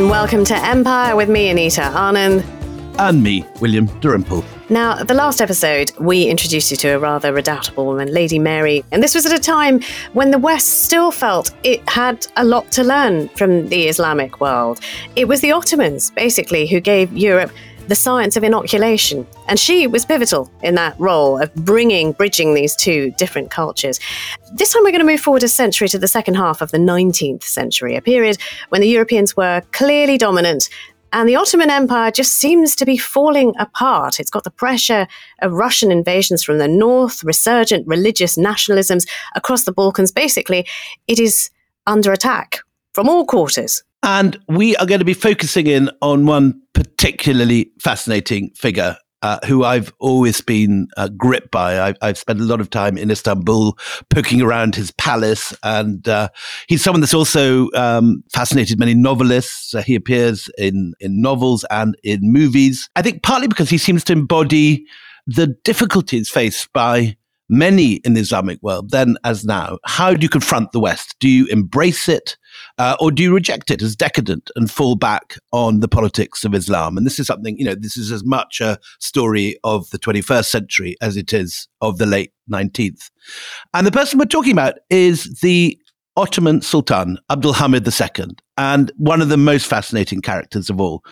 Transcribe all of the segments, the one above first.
and welcome to Empire with me, Anita Anand. And me, William Dalrymple. Now, the last episode, we introduced you to a rather redoubtable woman, Lady Mary, and this was at a time when the West still felt it had a lot to learn from the Islamic world. It was the Ottomans, basically, who gave Europe the science of inoculation. And she was pivotal in that role of bringing, bridging these two different cultures. This time we're going to move forward a century to the second half of the 19th century, a period when the Europeans were clearly dominant. And the Ottoman Empire just seems to be falling apart. It's got the pressure of Russian invasions from the north, resurgent religious nationalisms across the Balkans. Basically, it is under attack from all quarters. And we are going to be focusing in on one particularly fascinating figure uh, who I've always been uh, gripped by. I've, I've, spent a lot of time in Istanbul poking around his palace, and uh, he's someone that's also um, fascinated many novelists. he appears in, in novels and in movies. I think partly because he seems to embody the difficulties faced by many in the Islamic world, then as now. How do you confront the West? Do you embrace it uh, or do you reject it as decadent and fall back on the politics of Islam? And this is something, you know, this is as much a story of the 21st century as it is of the late 19th. And the person we're talking about is the Ottoman Sultan Abdulhamid II, and one of the most fascinating characters of all.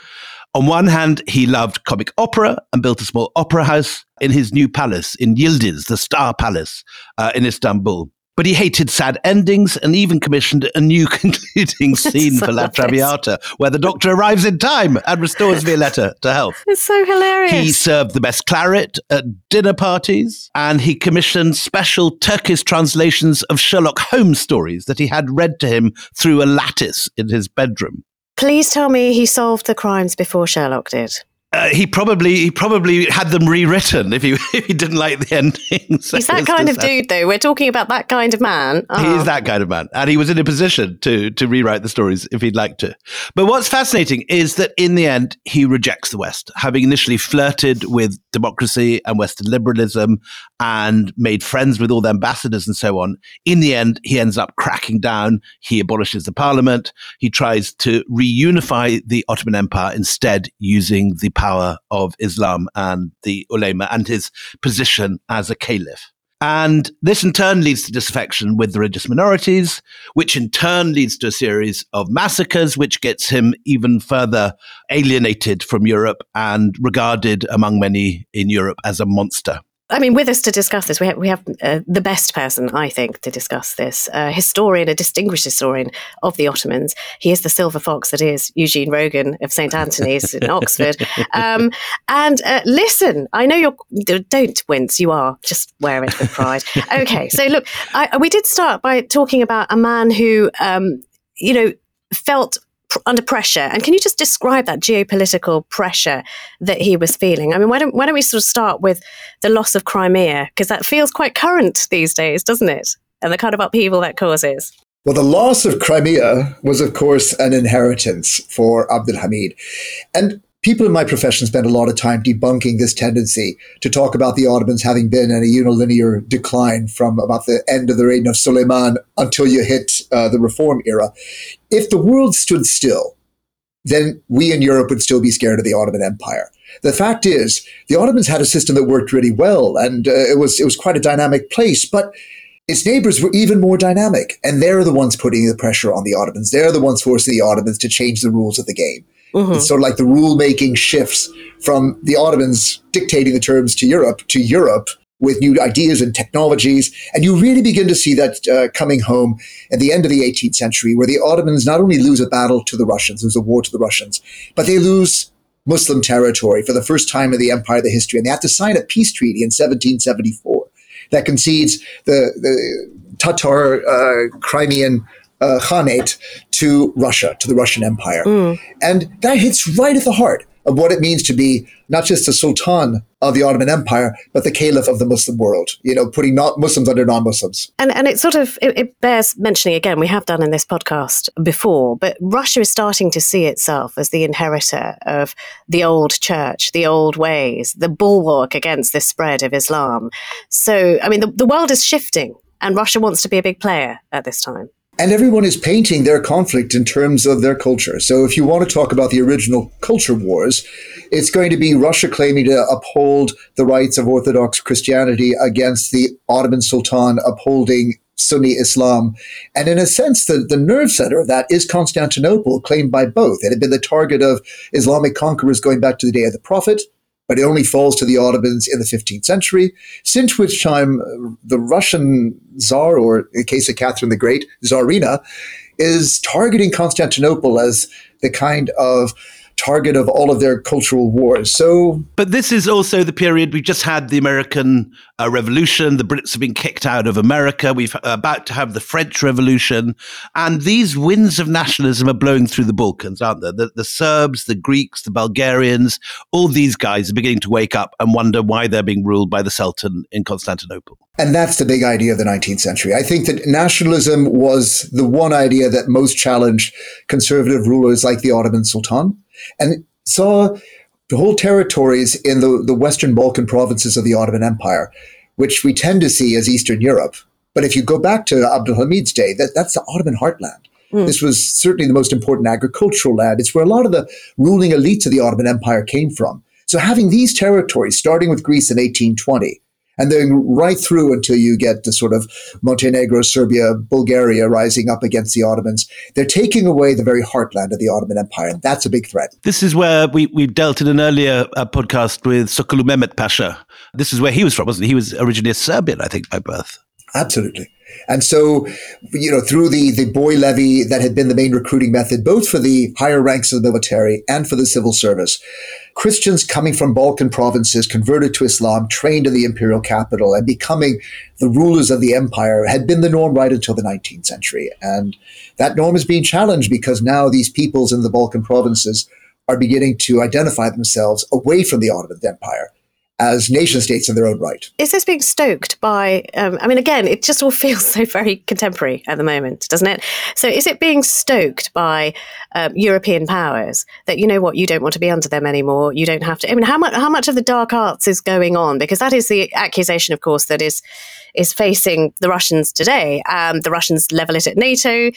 On one hand, he loved comic opera and built a small opera house in his new palace in Yildiz, the Star Palace uh, in Istanbul. But he hated sad endings and even commissioned a new concluding scene for La Traviata, where the doctor arrives in time and restores Violetta to health. It's so hilarious. He served the best claret at dinner parties, and he commissioned special Turkish translations of Sherlock Holmes stories that he had read to him through a lattice in his bedroom. Please tell me he solved the crimes before Sherlock did. Uh, he probably he probably had them rewritten if he if he didn't like the endings. He's that kind of dude, though. We're talking about that kind of man. Uh-huh. He is that kind of man, and he was in a position to to rewrite the stories if he'd like to. But what's fascinating is that in the end, he rejects the West, having initially flirted with democracy and Western liberalism, and made friends with all the ambassadors and so on. In the end, he ends up cracking down. He abolishes the parliament. He tries to reunify the Ottoman Empire instead, using the power of Islam and the ulema and his position as a caliph. And this in turn leads to disaffection with the religious minorities, which in turn leads to a series of massacres, which gets him even further alienated from Europe and regarded among many in Europe as a monster. I mean, with us to discuss this, we have, we have uh, the best person, I think, to discuss this. A historian, a distinguished historian of the Ottomans. He is the silver fox that is Eugene Rogan of St. Antony's in Oxford. Um, and uh, listen, I know you're, don't wince, you are, just wear it with pride. okay, so look, I, we did start by talking about a man who, um, you know, felt under pressure. And can you just describe that geopolitical pressure that he was feeling? I mean, why don't why don't we sort of start with the loss of Crimea because that feels quite current these days, doesn't it? And the kind of upheaval that causes. Well, the loss of Crimea was, of course, an inheritance for Abdul Hamid. And people in my profession spend a lot of time debunking this tendency to talk about the Ottomans having been in a unilinear decline from about the end of the reign of Suleiman until you hit uh, the reform era. If the world stood still, then we in Europe would still be scared of the Ottoman Empire. The fact is, the Ottomans had a system that worked really well, and uh, it was it was quite a dynamic place. But its neighbors were even more dynamic, and they're the ones putting the pressure on the Ottomans. They're the ones forcing the Ottomans to change the rules of the game. Mm-hmm. It's sort of like the rule making shifts from the Ottomans dictating the terms to Europe to Europe with new ideas and technologies. And you really begin to see that uh, coming home at the end of the 18th century, where the Ottomans not only lose a battle to the Russians, lose a war to the Russians, but they lose Muslim territory for the first time in the empire, the history. And they have to sign a peace treaty in 1774 that concedes the, the Tatar uh, Crimean uh, Khanate to Russia, to the Russian Empire. Mm. And that hits right at the heart of what it means to be not just the Sultan of the Ottoman Empire, but the Caliph of the Muslim world, you know, putting not Muslims under non-Muslims. And, and it sort of, it, it, bears mentioning again, we have done in this podcast before, but Russia is starting to see itself as the inheritor of the old church, the old ways, the bulwark against this spread of Islam. So, I mean, the, the world is shifting and Russia wants to be a big player at this time. And everyone is painting their conflict in terms of their culture. So if you want to talk about the original culture wars, it's going to be Russia claiming to uphold the rights of Orthodox Christianity against the Ottoman Sultan upholding Sunni Islam. And in a sense, the, the nerve center of that is Constantinople, claimed by both. It had been the target of Islamic conquerors going back to the day of the Prophet but it only falls to the Ottomans in the 15th century, since which time uh, the Russian Tsar, or in the case of Catherine the Great, Tsarina, is targeting Constantinople as the kind of target of all of their cultural wars. So, but this is also the period we just had the American uh, Revolution. The Brits have been kicked out of America. We've uh, about to have the French Revolution, and these winds of nationalism are blowing through the Balkans, aren't they? The, the Serbs, the Greeks, the Bulgarians, all these guys are beginning to wake up and wonder why they're being ruled by the Sultan in Constantinople. And that's the big idea of the 19th century. I think that nationalism was the one idea that most challenged conservative rulers like the Ottoman Sultan and saw the whole territories in the, the Western Balkan provinces of the Ottoman Empire, which we tend to see as Eastern Europe. But if you go back to Abdul Hamid's day, that, that's the Ottoman heartland. Mm. This was certainly the most important agricultural land. It's where a lot of the ruling elites of the Ottoman Empire came from. So having these territories, starting with Greece in 1820, and then right through until you get to sort of Montenegro, Serbia, Bulgaria rising up against the Ottomans. They're taking away the very heartland of the Ottoman Empire, and that's a big threat. This is where we, we dealt in an earlier uh, podcast with Sokollu Mehmet Pasha. This is where he was from, wasn't he? He was originally a Serbian, I think, by birth. Absolutely. And so, you know, through the, the boy levy that had been the main recruiting method, both for the higher ranks of the military and for the civil service, Christians coming from Balkan provinces, converted to Islam, trained in the imperial capital, and becoming the rulers of the empire had been the norm right until the 19th century. And that norm is being challenged because now these peoples in the Balkan provinces are beginning to identify themselves away from the Ottoman Empire as nation states in their own right. Is this being stoked by, um, I mean, again, it just all feels so very contemporary at the moment, doesn't it? So is it being stoked by um, European powers that, you know what, you don't want to be under them anymore, you don't have to, I mean, how much, how much of the dark arts is going on? Because that is the accusation, of course, that is is facing the Russians today. Um, the Russians level it at NATO.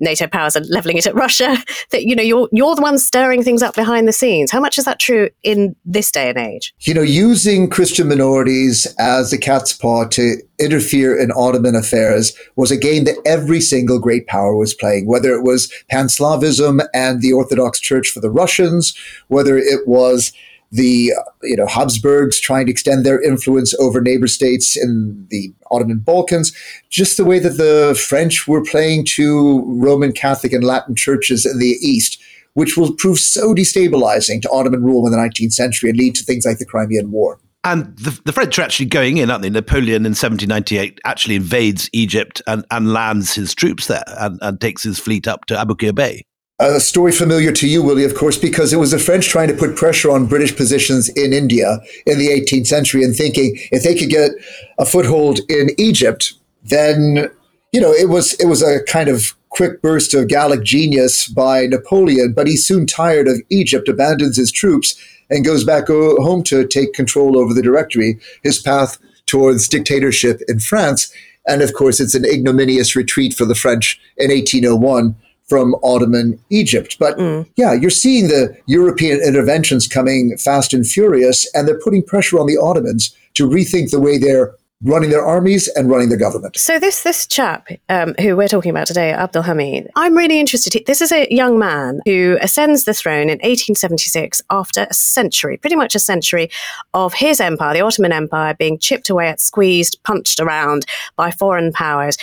NATO powers are leveling it at Russia. That you know you're you're the one stirring things up behind the scenes. How much is that true in this day and age? You know, using Christian minorities as a cat's paw to interfere in Ottoman affairs was a game that every single great power was playing. Whether it was Pan-Slavism and the Orthodox Church for the Russians, whether it was the you know Habsburgs trying to extend their influence over neighbor states in the Ottoman Balkans, just the way that the French were playing to Roman Catholic and Latin churches in the East, which will prove so destabilizing to Ottoman rule in the 19th century and lead to things like the Crimean War. And the, the, French are actually going in, aren't they? Napoleon in 1798 actually invades Egypt and, and lands his troops there and, and takes his fleet up to Abu Aboukir Bay. A story familiar to you, Willie, of course, because it was the French trying to put pressure on British positions in India in the 18th century and thinking if they could get a foothold in Egypt, then you know it was it was a kind of quick burst of Gallic genius by Napoleon, but he's soon tired of Egypt, abandons his troops, and goes back uh, home to take control over the Directory. His path towards dictatorship in France, and of course, it's an ignominious retreat for the French in 1801 from Ottoman Egypt. But mm. yeah, you're seeing the European interventions coming fast and furious, and they're putting pressure on the Ottomans to rethink the way they're running their armies and running their government. So this this chap um, who we're talking about today, Abdul Hamid, I'm really interested. This is a young man who ascends the throne in 1876 after a century, pretty much a century, of his empire, the Ottoman Empire, being chipped away at, squeezed, punched around by foreign powers.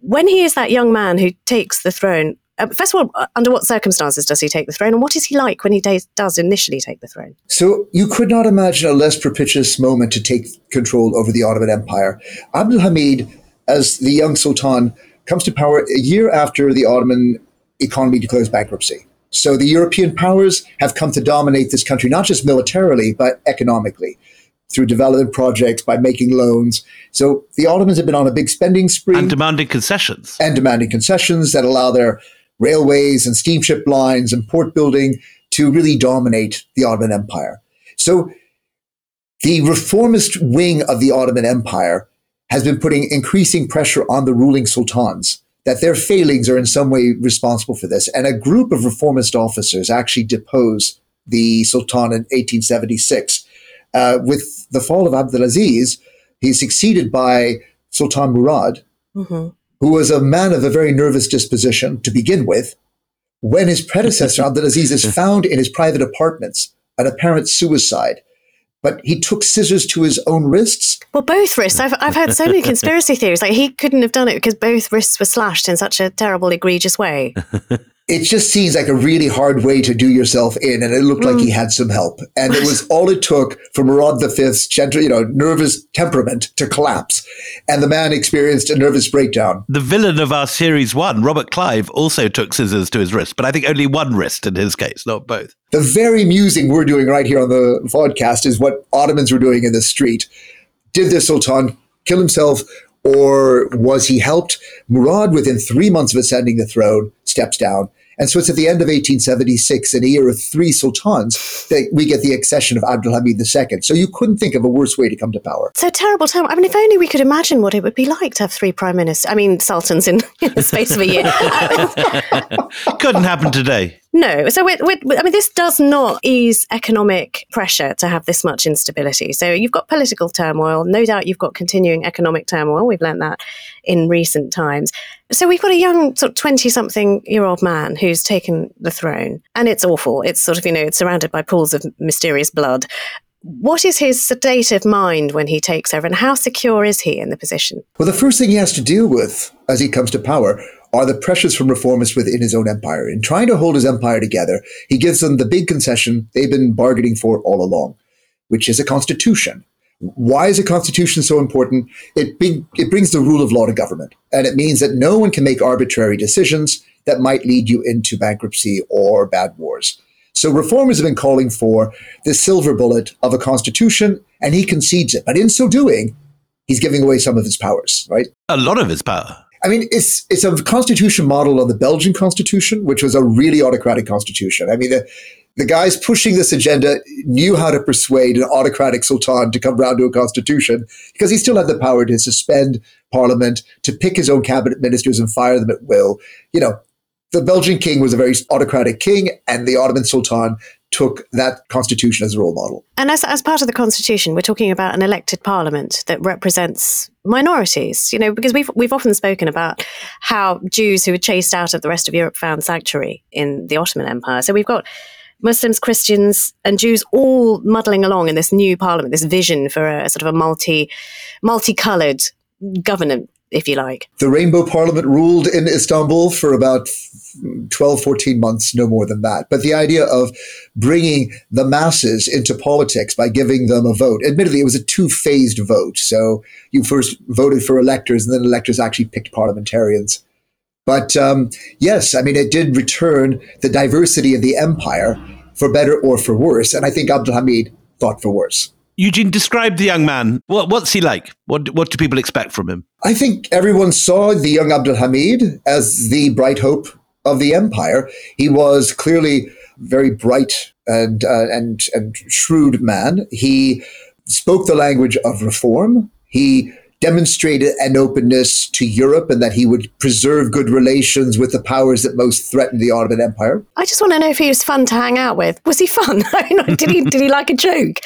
When he is that young man who takes the throne, uh, first of all, uh, under what circumstances does he take the throne, and what is he like when he does initially take the throne? So you could not imagine a less propitious moment to take control over the Ottoman Empire. Abdul Hamid, as the young sultan, comes to power a year after the Ottoman economy declares bankruptcy. So the European powers have come to dominate this country, not just militarily, but economically through development projects, by making loans. So the Ottomans have been on a big spending spree. And demanding concessions. And demanding concessions that allow their railways and steamship lines and port building to really dominate the Ottoman Empire. So the reformist wing of the Ottoman Empire has been putting increasing pressure on the ruling sultans that their failings are in some way responsible for this. And a group of reformist officers actually depose the sultan in 1876. Uh, with the fall of Abdulaziz, he's succeeded by Sultan Murad, mm-hmm who was a man of a very nervous disposition to begin with, when his predecessor, Abdulaziz, is found in his private apartments, an apparent suicide. But he took scissors to his own wrists. Well, both wrists. I've, I've heard so many conspiracy theories. Like he couldn't have done it because both wrists were slashed in such a terrible, egregious way. it just seems like a really hard way to do yourself in, and it looked mm. like he mm. had some help. And it was all it took for Murad V's gentle, you know, nervous temperament to collapse, and the man experienced a nervous breakdown. The villain of our series one, Robert Clive, also took scissors to his wrist, but I think only one wrist in his case, not both. The very musing we're doing right here on the podcast is what Ottomans were doing in the street. Did the Sultan kill himself? Or was he helped? Murad, within three months of ascending the throne, steps down and so it's at the end of 1876, in a year of three sultans, that we get the accession of Abdulhamid II. So you couldn't think of a worse way to come to power. So terrible time. I mean, if only we could imagine what it would be like to have three prime ministers, I mean, sultans in, in the space of a year. couldn't happen today. No. So, we're, I mean, this does not ease economic pressure to have this much instability. So, you've got political turmoil. No doubt you've got continuing economic turmoil. We've learned that in recent times. So, we've got a young, sort of 20 something year old man who's taken the throne. And it's awful. It's sort of, you know, it's surrounded by pools of mysterious blood. What is his of mind when he takes over, and how secure is he in the position? Well, the first thing he has to deal with as he comes to power are the pressures from reformists within his own empire. In trying to hold his empire together, he gives them the big concession they've been bargaining for all along, which is a constitution. Why is a constitution so important? It, be, it brings the rule of law to government, and it means that no one can make arbitrary decisions that might lead you into bankruptcy or bad wars. So reformers have been calling for the silver bullet of a constitution, and he concedes it. But in so doing, he's giving away some of his powers, right? A lot of his power. I mean, it's it's a constitution model on the Belgian constitution, which was a really autocratic constitution. I mean, the, the guys pushing this agenda knew how to persuade an autocratic sultan to come round to a constitution because he still had the power to suspend parliament, to pick his own cabinet ministers and fire them at will. You know, the Belgian king was a very autocratic king, and the Ottoman sultan took that constitution as a role model. And as, as part of the constitution, we're talking about an elected parliament that represents minorities, you know, because we've, we've often spoken about how Jews who were chased out of the rest of Europe found sanctuary in the Ottoman Empire. So we've got Muslims, Christians, and Jews all muddling along in this new parliament, this vision for a, sort of a multi, multicolored government if you like. The Rainbow Parliament ruled in Istanbul for about 12, 14 months, no more than that. But the idea of bringing the masses into politics by giving them a vote, admittedly, it was a two phased vote. So you first voted for electors, and then electors actually picked parliamentarians. But um, yes, I mean, it did return the diversity of the empire for better or for worse. And I think Abdulhamid thought for worse. Eugene, describe the young man. What, what's he like? What, what do people expect from him? I think everyone saw the young Abdul Hamid as the bright hope of the empire. He was clearly very bright and uh, and and shrewd man. He spoke the language of reform. He demonstrated an openness to Europe and that he would preserve good relations with the powers that most threatened the Ottoman Empire. I just want to know if he was fun to hang out with. Was he fun? did he did he like a joke?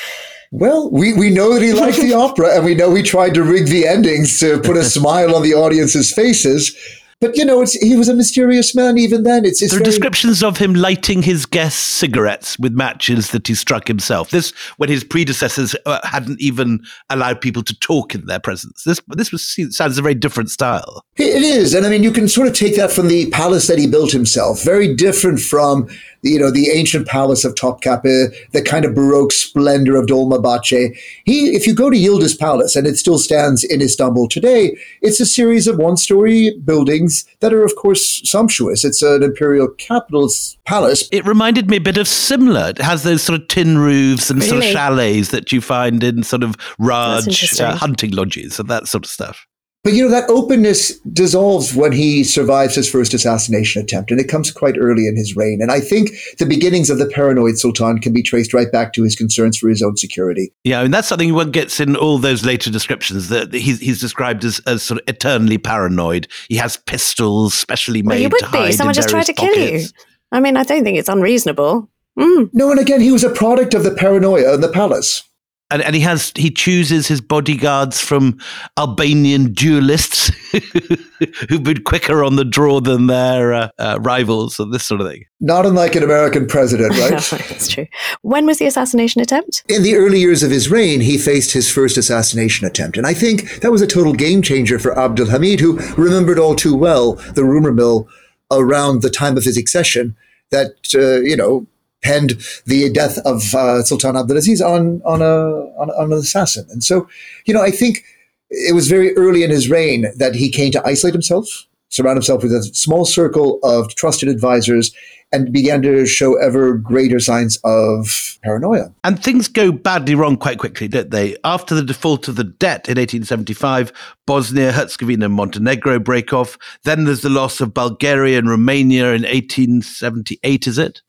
Well, we, we know that he liked the opera, and we know he tried to rig the endings to put a smile on the audience's faces. But you know, he was a mysterious man even then. It's, it's there are very... descriptions of him lighting his guests cigarettes with matches that he struck himself. This when his predecessors uh, hadn't even allowed people to talk in their presence. This this was sounds a very different style. It is, and I mean, you can sort of take that from the palace that he built himself. Very different from you know, the ancient palace of Topkapi, the kind of Baroque splendor of Dolmabahce. He, if you go to Yildiz Palace, and it still stands in Istanbul today, it's a series of one-story buildings that are, of course, sumptuous. It's an imperial capital's palace. It reminded me a bit of Simla. It has those sort of tin roofs and really? sort of chalets that you find in sort of Raj uh, hunting lodges and that sort of stuff. But you know, that openness dissolves when he survives his first assassination attempt, and it comes quite early in his reign. And I think the beginnings of the paranoid sultan can be traced right back to his concerns for his own security. Yeah, and that's something one gets in all those later descriptions that he's, he's described as, as sort of eternally paranoid. He has pistols specially made well, you would to hide be. Someone just tried to pockets. kill you. I mean, I don't think it's unreasonable. Mm. No, and again, he was a product of the paranoia in the palace and, and he has he chooses his bodyguards from Albanian duelists who've been quicker on the draw than their uh, uh, rivals and this sort of thing. Not unlike an American president, right? That's true. When was the assassination attempt? In the early years of his reign, he faced his first assassination attempt, and I think that was a total game changer for Abdul Hamid, who remembered all too well the rumor mill around the time of his accession that uh, you know penned the death of uh, Sultan Abdulaziz on on a on, on, an assassin. And so, you know, I think it was very early in his reign that he came to isolate himself, surround himself with a small circle of trusted advisors, and began to show ever greater signs of paranoia. And things go badly wrong quite quickly, don't they? After the default of the debt in 1875, Bosnia, Herzegovina, and Montenegro break off. Then there's the loss of Bulgaria and Romania in 1878, is it?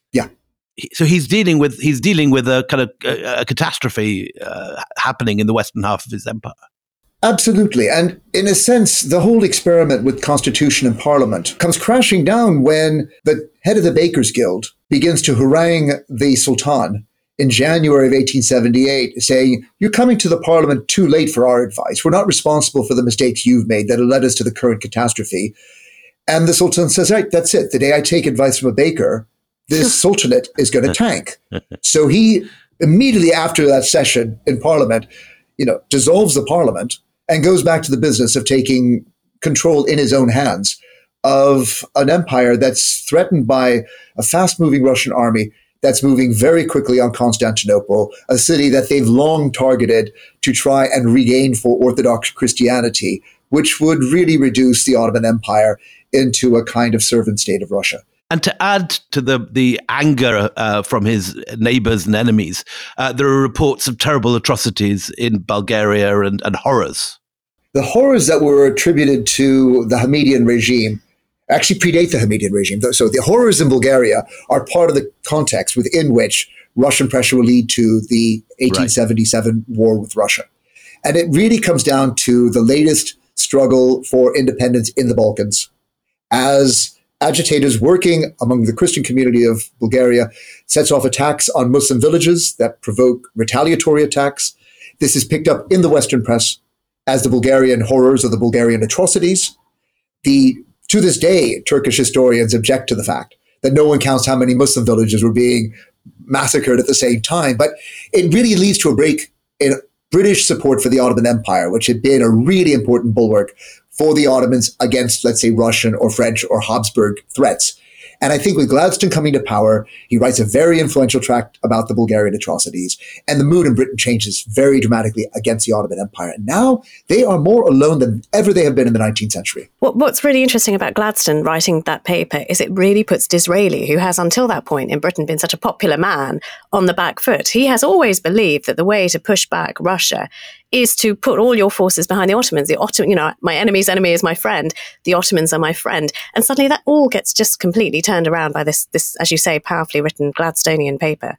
So he's dealing with he's dealing with a kind of a, a catastrophe uh, happening in the western half of his empire. Absolutely. And in a sense, the whole experiment with constitution and parliament comes crashing down when the head of the Bakers Guild begins to harangue the Sultan in January of 1878, saying, You're coming to the parliament too late for our advice. We're not responsible for the mistakes you've made that have led us to the current catastrophe. And the Sultan says, Right, that's it. The day I take advice from a baker, this sultanate is going to tank. So he immediately after that session in parliament, you know, dissolves the parliament and goes back to the business of taking control in his own hands of an empire that's threatened by a fast moving Russian army that's moving very quickly on Constantinople, a city that they've long targeted to try and regain for Orthodox Christianity, which would really reduce the Ottoman Empire into a kind of servant state of Russia. And to add to the the anger uh, from his neighbors and enemies, uh, there are reports of terrible atrocities in Bulgaria and, and horrors. The horrors that were attributed to the Hamidian regime actually predate the Hamidian regime. So the horrors in Bulgaria are part of the context within which Russian pressure will lead to the 1877 right. war with Russia. And it really comes down to the latest struggle for independence in the Balkans as agitators working among the Christian community of Bulgaria sets off attacks on Muslim villages that provoke retaliatory attacks. This is picked up in the Western press as the Bulgarian horrors or the Bulgarian atrocities. The to this day, Turkish historians object to the fact that no one counts how many Muslim villages were being massacred at the same time. But it really leads to a break in British support for the Ottoman Empire, which had been a really important bulwark for the Ottomans against, let's say, Russian or French or Habsburg threats. And I think with Gladstone coming to power, he writes a very influential tract about the Bulgarian atrocities, and the mood in Britain changes very dramatically against the Ottoman Empire. And now they are more alone than ever they have been in the 19th century. What, what's really interesting about Gladstone writing that paper is it really puts Disraeli, who has until that point in Britain been such a popular man, on the back foot. He has always believed that the way to push back Russia is to put all your forces behind the Ottomans. The Ottoman, you know, my enemy's enemy is my friend. The Ottomans are my friend. And suddenly that all gets just completely turned around by this, this, as you say, powerfully written Gladstonian paper.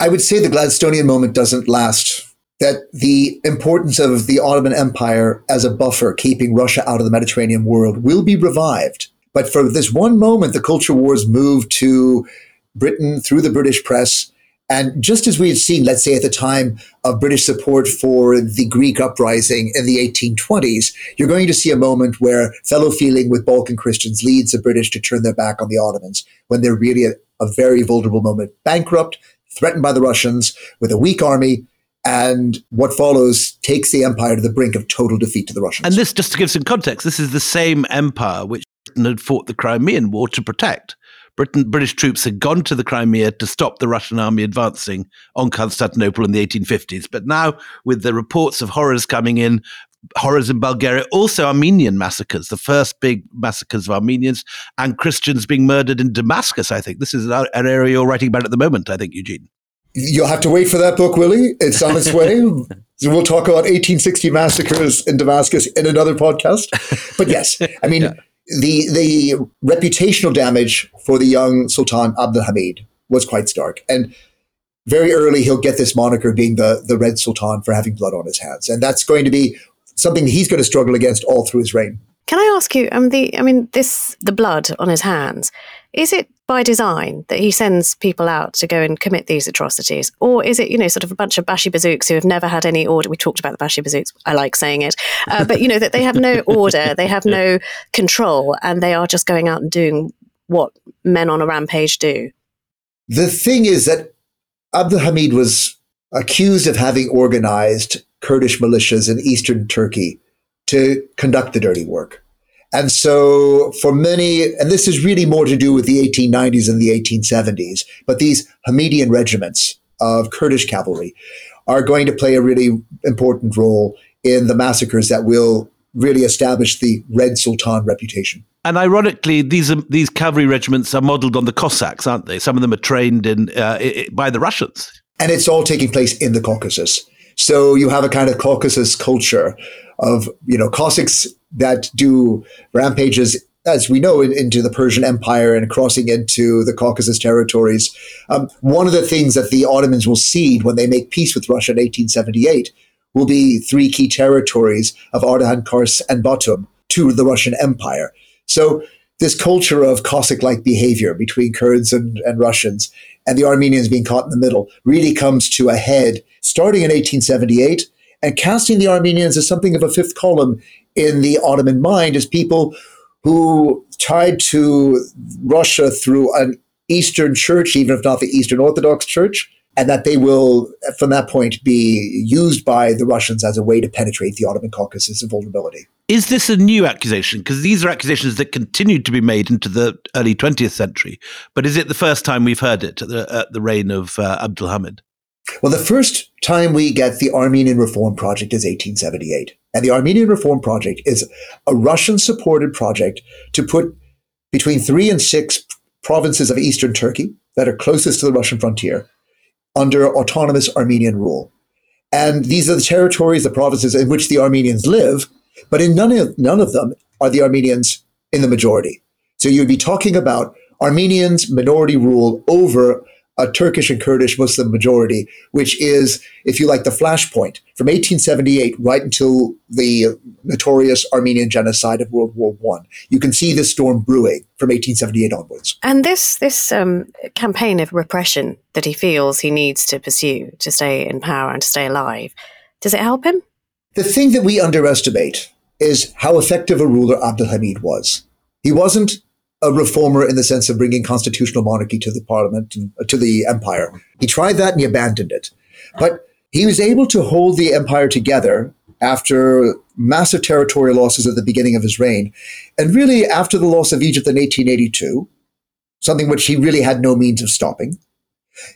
I would say the Gladstonian moment doesn't last. That the importance of the Ottoman Empire as a buffer keeping Russia out of the Mediterranean world will be revived. But for this one moment, the culture wars moved to Britain through the British press and just as we had seen, let's say at the time of British support for the Greek uprising in the 1820s, you're going to see a moment where fellow feeling with Balkan Christians leads the British to turn their back on the Ottomans when they're really a, a very vulnerable moment. Bankrupt, threatened by the Russians, with a weak army, and what follows takes the empire to the brink of total defeat to the Russians. And this, just to give some context, this is the same empire which Britain had fought the Crimean War to protect. Britain, British troops had gone to the Crimea to stop the Russian army advancing on Constantinople in the 1850s. But now, with the reports of horrors coming in, horrors in Bulgaria, also Armenian massacres, the first big massacres of Armenians, and Christians being murdered in Damascus, I think. This is an area you're writing about at the moment, I think, Eugene. You'll have to wait for that book, Willie. It's on its way. we'll talk about 1860 massacres in Damascus in another podcast. But yes, I mean, yeah the the reputational damage for the young Sultan Abdul Hamid was quite stark, and very early he'll get this moniker being the the Red Sultan for having blood on his hands, and that's going to be something he's going to struggle against all through his reign. Can I ask you? Um, the I mean, this the blood on his hands. Is it by design that he sends people out to go and commit these atrocities, or is it you know sort of a bunch of bashi bazouks who have never had any order? We talked about the bashi bazouks. I like saying it, uh, but you know that they have no order, they have no control, and they are just going out and doing what men on a rampage do. The thing is that Abdul Hamid was accused of having organized Kurdish militias in eastern Turkey to conduct the dirty work. And so for many, and this is really more to do with the 1890s and the 1870s, but these Hamidian regiments of Kurdish cavalry are going to play a really important role in the massacres that will really establish the Red Sultan reputation. And ironically, these these cavalry regiments are modeled on the Cossacks, aren't they? Some of them are trained in uh, by the Russians, and it's all taking place in the Caucasus. So you have a kind of Caucasus culture of you know Cossacks that do rampages as we know, in, into the Persian Empire and crossing into the Caucasus territories. Um, one of the things that the Ottomans will cede when they make peace with Russia in 1878 will be three key territories of Ardahan, Kars, and Batum to the Russian Empire. So this culture of Cossack-like behavior between Kurds and, and Russians and the Armenians being caught in the middle really comes to a head starting in 1878 and casting the Armenians as something of a fifth column in the Ottoman mind as people who tied to Russia through an Eastern church, even if not the Eastern Orthodox Church, and that they will, from that point, be used by the Russians as a way to penetrate the Ottoman Caucasus of vulnerability. Is this a new accusation? Because these are accusations that continued to be made into the early 20th century. But is it the first time we've heard it at the, at the reign of uh, Abdul Hamid? Well, the first time we get the Armenian Reform Project is 1878. And the Armenian Reform Project is a Russian supported project to put between three and six provinces of eastern Turkey that are closest to the Russian frontier under autonomous Armenian rule. And these are the territories, the provinces in which the Armenians live, but in none of, none of them are the Armenians in the majority. So you'd be talking about Armenians minority rule over a Turkish and Kurdish Muslim majority, which is, if you like, the flashpoint from 1878 right until the notorious Armenian genocide of World War One. You can see this storm brewing from 1878 onwards. And this this um, campaign of repression that he feels he needs to pursue to stay in power and to stay alive, does it help him? The thing that we underestimate is how effective a ruler Abdul Hamid was. He wasn't a reformer in the sense of bringing constitutional monarchy to the parliament and uh, to the empire. He tried that and he abandoned it. But he was able to hold the empire together after massive territorial losses at the beginning of his reign. And really, after the loss of Egypt in 1882, something which he really had no means of stopping.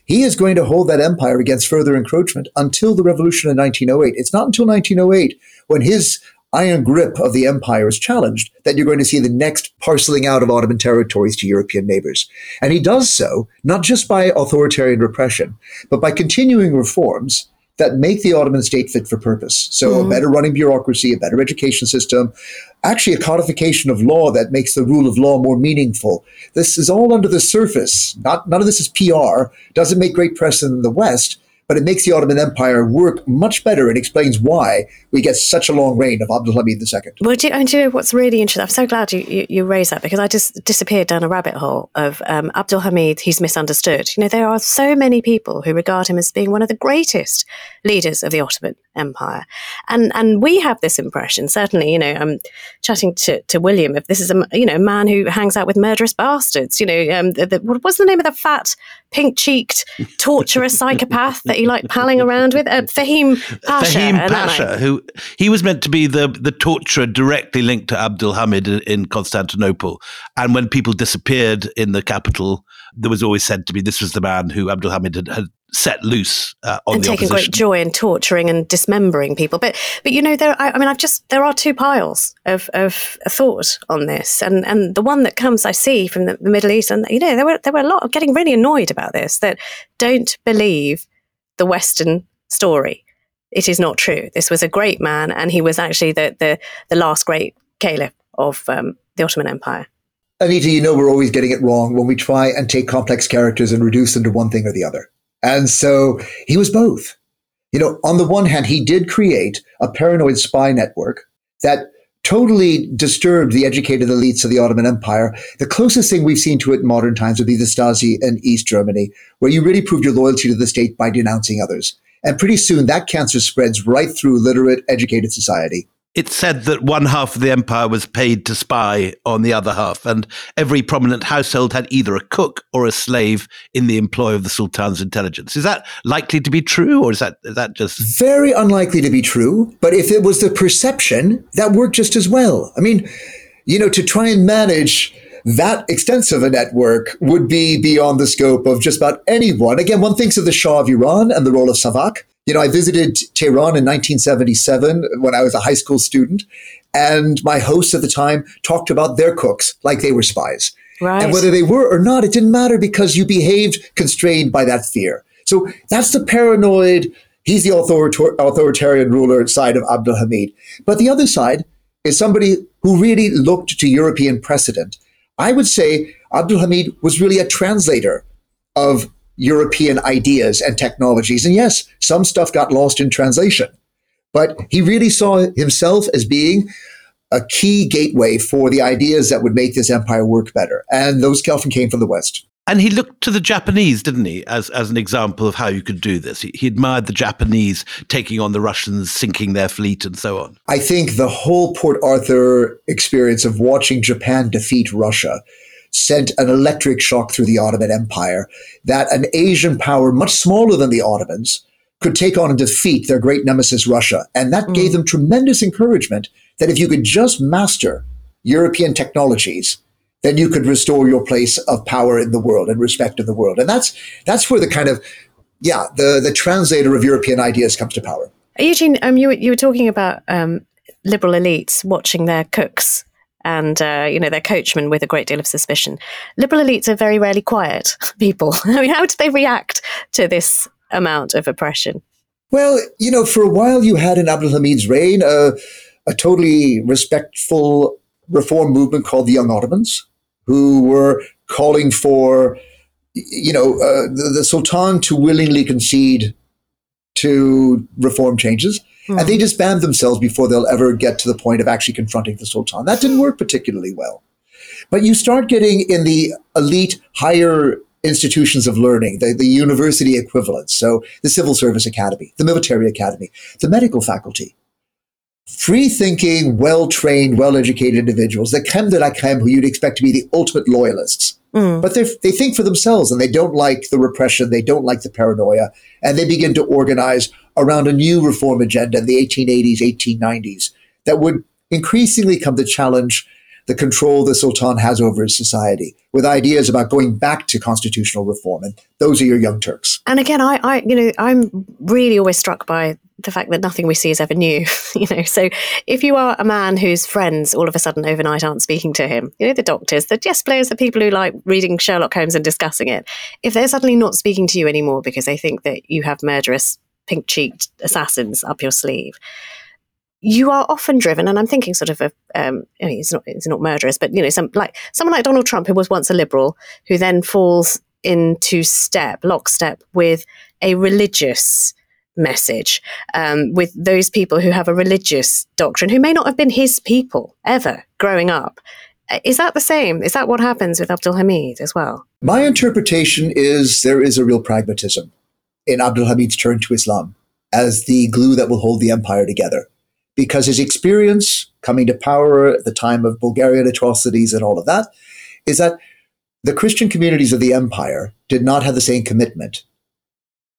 He is going to hold that empire against further encroachment until the revolution in 1908. It's not until 1908 when his iron grip of the empire is challenged that you're going to see the next parceling out of Ottoman territories to European neighbors. And he does so not just by authoritarian repression, but by continuing reforms that make the Ottoman state fit for purpose. So, mm. a better running bureaucracy, a better education system, actually, a codification of law that makes the rule of law more meaningful. This is all under the surface. Not, none of this is PR, doesn't make great press in the West, but it makes the Ottoman Empire work much better and explains why we get such a long reign of Abdulhamid II. Well, do you, do you know what's really interesting? I'm so glad you, you, you, raised that because I just disappeared down a rabbit hole of um, Abdulhamid, he's misunderstood. You know, there are so many people who regard him as being one of the greatest leaders of the Ottoman Empire. And and we have this impression, certainly, you know, I'm chatting to, to William, if this is a, you know, man who hangs out with murderous bastards, you know, um, the, the, what was the name of the fat, pink-cheeked, torturous psychopath that you like palling around with? Uh, Fahim Pasha. Fahim Pasha, who he was meant to be the, the torturer directly linked to Abdul Hamid in Constantinople. And when people disappeared in the capital, there was always said to be this was the man who Abdul Hamid had, had set loose uh, on and the taking opposition. great joy in torturing and dismembering people. But but you know there I, I, mean I've just there are two piles of, of thought on this, and and the one that comes I see from the, the Middle East, and you know there were there were a lot of getting really annoyed about this that don't believe the Western story. It is not true. This was a great man, and he was actually the the, the last great caliph of um, the Ottoman Empire. Anita, you know we're always getting it wrong when we try and take complex characters and reduce them to one thing or the other. And so he was both. You know, on the one hand, he did create a paranoid spy network that totally disturbed the educated elites of the Ottoman Empire. The closest thing we've seen to it in modern times would be the Stasi in East Germany, where you really proved your loyalty to the state by denouncing others. And pretty soon that cancer spreads right through literate, educated society it said that one half of the empire was paid to spy on the other half, and every prominent household had either a cook or a slave in the employ of the sultan's intelligence. Is that likely to be true, or is that is that just very unlikely to be true? But if it was the perception, that worked just as well. I mean, you know, to try and manage that extensive a network would be beyond the scope of just about anyone. Again, one thinks of the Shah of Iran and the role of Savak. You know, I visited Tehran in 1977 when I was a high school student, and my hosts at the time talked about their cooks like they were spies. Right. And whether they were or not, it didn't matter because you behaved constrained by that fear. So that's the paranoid, he's the author- authoritarian ruler side of Abdul Hamid. But the other side is somebody who really looked to European precedent. I would say Abdul Hamid was really a translator of European ideas and technologies. And yes, some stuff got lost in translation, but he really saw himself as being a key gateway for the ideas that would make this empire work better. And those often came from the West. And he looked to the Japanese, didn't he, as, as an example of how you could do this? He, he, admired the Japanese taking on the Russians, sinking their fleet, and so on. I think the whole Port Arthur experience of watching Japan defeat Russia sent an electric shock through the Ottoman Empire that an Asian power much smaller than the Ottomans could take on and defeat their great nemesis Russia. And that mm. gave them tremendous encouragement that if you could just master European technologies, then you could restore your place of power in the world and respect in the world. And that's that's where the kind of yeah, the the translator of European ideas comes to power. Eugene, um, you you were talking about um, liberal elites watching their cooks and uh, you know their coachmen with a great deal of suspicion. Liberal elites are very rarely quiet people. I mean, how do they react to this amount of oppression? Well, you know, for a while you had in Abdul Hamid's reign a, a totally respectful reform movement called the Young Ottomans, who were calling for, you know, uh, the, the Sultan to willingly concede to reform changes. Mm. And they disband themselves before they'll ever get to the point of actually confronting the Sultan. That didn't work particularly well. But you start getting in the elite, higher institutions of learning, the, the university equivalents. So the Civil Service Academy, the Military Academy, the medical faculty. Free thinking, well trained, well educated individuals, the creme de la creme, who you'd expect to be the ultimate loyalists. Mm. But they think for themselves and they don't like the repression, they don't like the paranoia, and they begin to organize around a new reform agenda in the 1880s, 1890s that would increasingly come to challenge the control the Sultan has over his society, with ideas about going back to constitutional reform. And those are your young Turks. And again, I, I you know, I'm really always struck by the fact that nothing we see is ever new. you know, so if you are a man whose friends all of a sudden overnight aren't speaking to him, you know, the doctors, the chess players, the people who like reading Sherlock Holmes and discussing it, if they're suddenly not speaking to you anymore because they think that you have murderous pink cheeked assassins up your sleeve, you are often driven, and I'm thinking sort of a, um, I mean, it's not, it's not murderous, but you know, some like someone like Donald Trump, who was once a liberal, who then falls into step, lockstep with a religious message, um, with those people who have a religious doctrine, who may not have been his people ever growing up. Uh, is that the same? Is that what happens with Abdul Hamid as well? My interpretation is there is a real pragmatism in Abdul Hamid's turn to Islam as the glue that will hold the empire together because his experience coming to power at the time of Bulgarian atrocities and all of that is that the Christian communities of the empire did not have the same commitment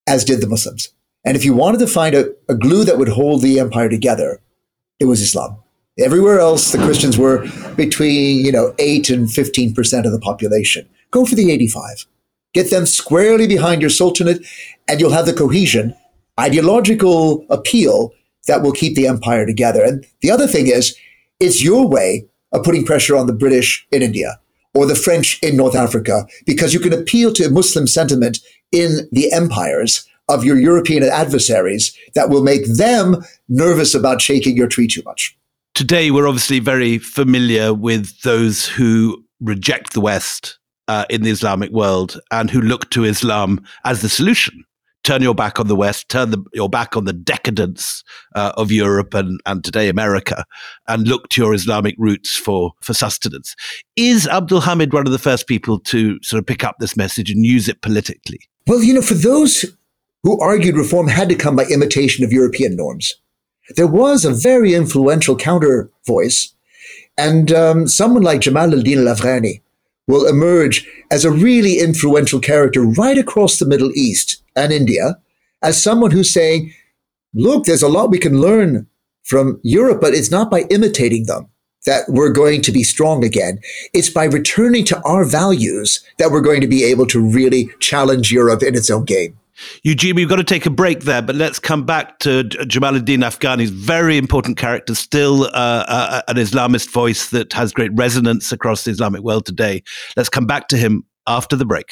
as did the Muslims. And if you wanted to find a, a glue that would hold the empire together, it was Islam. Everywhere else, the Christians were between, you know, 8 and 15% of the population. Go for the 85. Get them squarely behind your sultanate, and you'll have the cohesion, ideological appeal that will keep the empire together. And the other thing is, it's your way of putting pressure on the British in India or the French in North Africa, because you can appeal to Muslim sentiment in the empires of your European adversaries that will make them nervous about shaking your tree too much. Today, we're obviously very familiar with those who reject the West uh, in the Islamic world and who look to Islam as the solution turn your back on the West, turn the, your back on the decadence uh, of Europe and, and today America, and look to your Islamic roots for, for sustenance. Is Abdul Hamid one of the first people to sort of pick up this message and use it politically? Well, you know, for those who argued reform had to come by imitation of European norms, there was a very influential counter voice, and um, someone like Jamal al-Din al-Afghani will emerge as a really influential character right across the Middle East and India as someone who's saying, look, there's a lot we can learn from Europe, but it's not by imitating them that we're going to be strong again. It's by returning to our values that we're going to be able to really challenge Europe in its own game. Eugene, we've got to take a break there, but let's come back to Jamaluddin Afghani's very important character, still uh, uh, an Islamist voice that has great resonance across the Islamic world today. Let's come back to him after the break.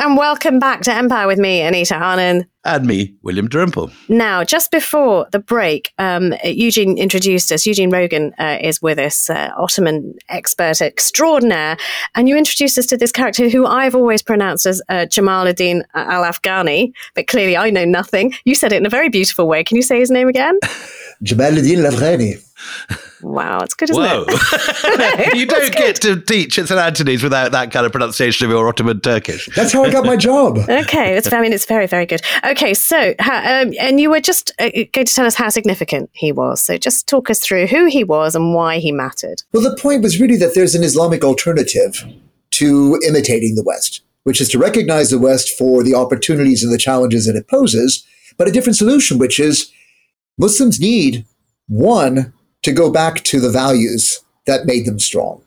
And welcome back to Empire with me, Anita Anand. And me, William Dalrymple. Now, just before the break, um, Eugene introduced us. Eugene Rogan uh, is with us, uh, Ottoman expert extraordinaire. And you introduced us to this character who I've always pronounced as uh, Jamaluddin al Afghani, but clearly I know nothing. You said it in a very beautiful way. Can you say his name again? Jamaluddin Lafghani. Wow, it's good, isn't Whoa. it? you don't get to teach at St. Antony's without that kind of pronunciation of your Ottoman Turkish. That's how I got my job. okay, it's, I mean, it's very, very good. Okay, so, um, and you were just uh, going to tell us how significant he was. So just talk us through who he was and why he mattered. Well, the point was really that there's an Islamic alternative to imitating the West, which is to recognize the West for the opportunities and the challenges that it poses, but a different solution, which is Muslims need one to go back to the values that made them strong.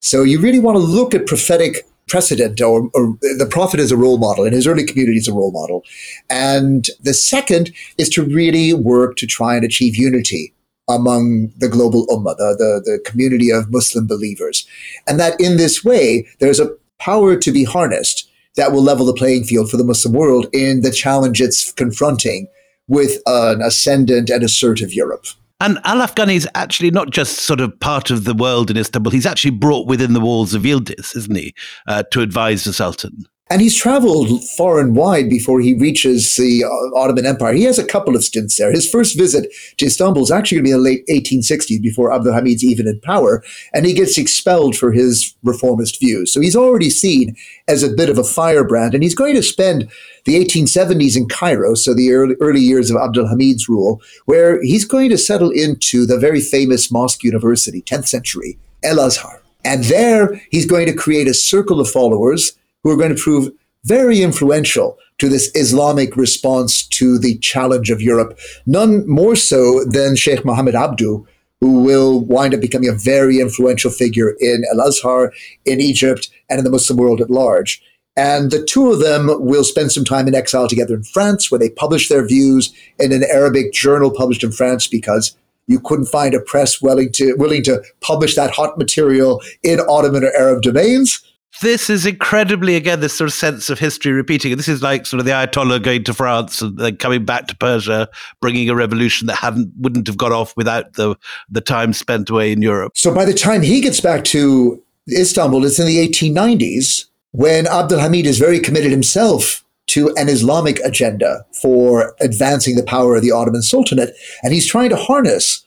So you really want to look at prophetic precedent or, or, the prophet as a role model in his early community as a role model. And the second is to really work to try and achieve unity among the global ummah, the, the, the community of Muslim believers. And that in this way, there's a power to be harnessed that will level the playing field for the Muslim world in the challenge it's confronting with an ascendant and assertive Europe. And Al Afghani is actually not just sort of part of the world in Istanbul. He's actually brought within the walls of Yildiz, isn't he, uh, to advise the Sultan? And he's traveled far and wide before he reaches the uh, Ottoman Empire. He has a couple of stints there. His first visit to Istanbul is actually going to be in the late 1860s before Abdul Hamid's even in power. And he gets expelled for his reformist views. So he's already seen as a bit of a firebrand. And he's going to spend the 1870s in Cairo, so the early, early years of Abdul Hamid's rule, where he's going to settle into the very famous Mosque University, 10th century, El Azhar. And there he's going to create a circle of followers who are going to prove very influential to this Islamic response to the challenge of Europe, none more so than Sheikh Mohammed Abdu, who will wind up becoming a very influential figure in Al Azhar, in Egypt, and in the Muslim world at large. And the two of them will spend some time in exile together in France, where they publish their views in an Arabic journal published in France because you couldn't find a press willing to willing to publish that hot material in Ottoman or Arab domains this is incredibly again this sort of sense of history repeating. This is like sort of the Ayatollah going to France and then coming back to Persia, bringing a revolution that hadn't wouldn't have got off without the the time spent away in Europe. So by the time he gets back to Istanbul, it's in the 1890s when Abdul Hamid is very committed himself to an Islamic agenda for advancing the power of the Ottoman Sultanate, and he's trying to harness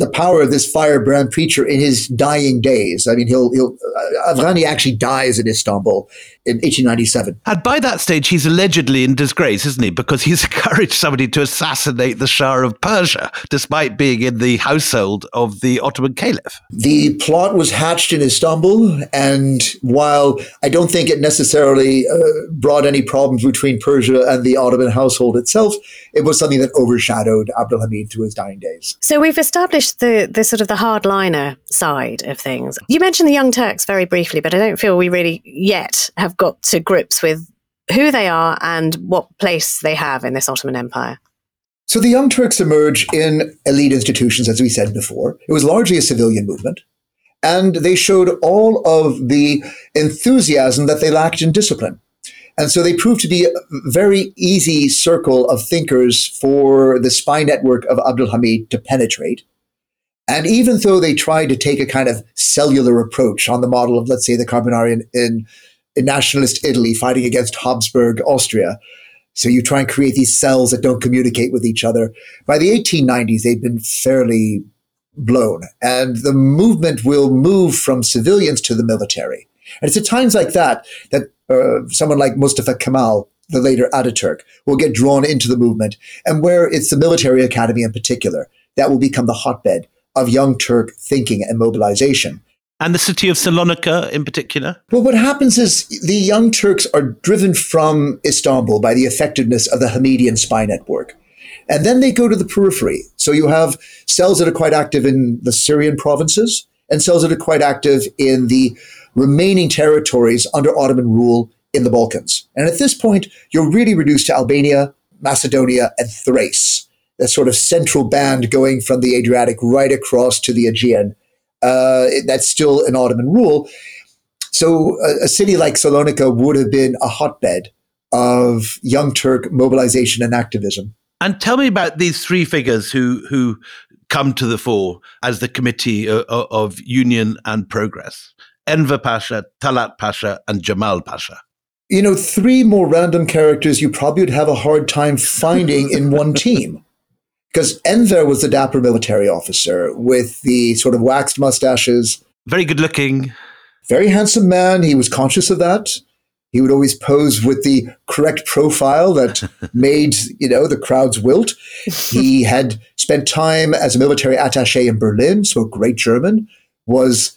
the power of this firebrand preacher in his dying days. I mean, he'll, he'll uh, Afghani actually dies in Istanbul in 1897. And by that stage, he's allegedly in disgrace, isn't he? Because he's encouraged somebody to assassinate the Shah of Persia, despite being in the household of the Ottoman Caliph. The plot was hatched in Istanbul, and while I don't think it necessarily uh, brought any problems between Persia and the Ottoman household itself, it was something that overshadowed Abdul Hamid through his dying days. So we've established the, the sort of the hardliner side of things. You mentioned the Young Turks very briefly, but I don't feel we really yet have got to grips with who they are and what place they have in this Ottoman Empire. So the Young Turks emerge in elite institutions, as we said before. It was largely a civilian movement. And they showed all of the enthusiasm that they lacked in discipline. And so they proved to be a very easy circle of thinkers for the spy network of Abdul Hamid to penetrate. And even though they tried to take a kind of cellular approach on the model of, let's say, the Carbonari in, in nationalist Italy fighting against Habsburg Austria, so you try and create these cells that don't communicate with each other. By the 1890s, they've been fairly blown, and the movement will move from civilians to the military. And it's at times like that that uh, someone like Mustafa Kemal, the later Ataturk, will get drawn into the movement, and where it's the military academy in particular that will become the hotbed of young Turk thinking and mobilization. And the city of Salonika in particular? Well, what happens is the young Turks are driven from Istanbul by the effectiveness of the Hamidian spy network. And then they go to the periphery. So you have cells that are quite active in the Syrian provinces and cells that are quite active in the remaining territories under Ottoman rule in the Balkans. And at this point, you're really reduced to Albania, Macedonia, and Thrace, that sort of central band going from the Adriatic right across to the Aegean. Uh, that's still an Ottoman rule. So a, a city like Salonika would have been a hotbed of young Turk mobilization and activism. And tell me about these three figures who who come to the fore as the committee of, of union and progress. Enver Pasha, Talat Pasha, and Jamal Pasha? You know, three more random characters you probably would have a hard time finding in one team. Because Enver was the dapper military officer with the sort of waxed mustaches. Very good looking. Very handsome man. He was conscious of that. He would always pose with the correct profile that made, you know, the crowds wilt. He had spent time as a military attaché in Berlin, spoke great German, was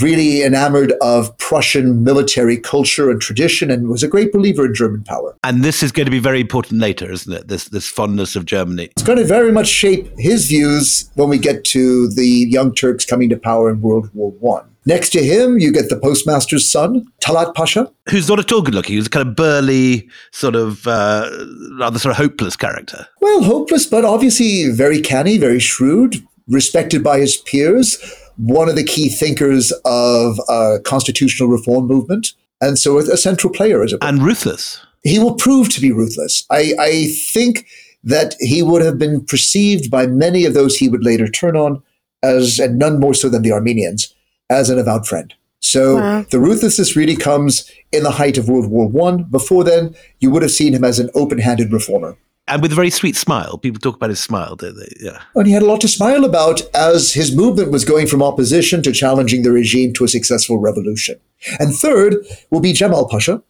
really enamored of Prussian military culture and tradition and was a great believer in German power. And this is going to be very important later, isn't it? This this fondness of Germany. It's going to very much shape his views when we get to the Young Turks coming to power in World War One. Next to him, you get the postmaster's son, Talat Pasha. Who's not at all good looking. He's a kind of burly, sort of, uh, rather sort of hopeless character. Well, hopeless, but obviously very canny, very shrewd, respected by his peers one of the key thinkers of a constitutional reform movement, and so a central player as And ruthless. He will prove to be ruthless. I, I think that he would have been perceived by many of those he would later turn on as, and none more so than the Armenians, as an avowed friend. So wow. the ruthlessness really comes in the height of World War One. Before then, you would have seen him as an open-handed reformer and with a very sweet smile. People talk about his smile, don't they? Yeah. And he had a lot to smile about as his movement was going from opposition to challenging the regime to a successful revolution. And third will be Jamal Pasha,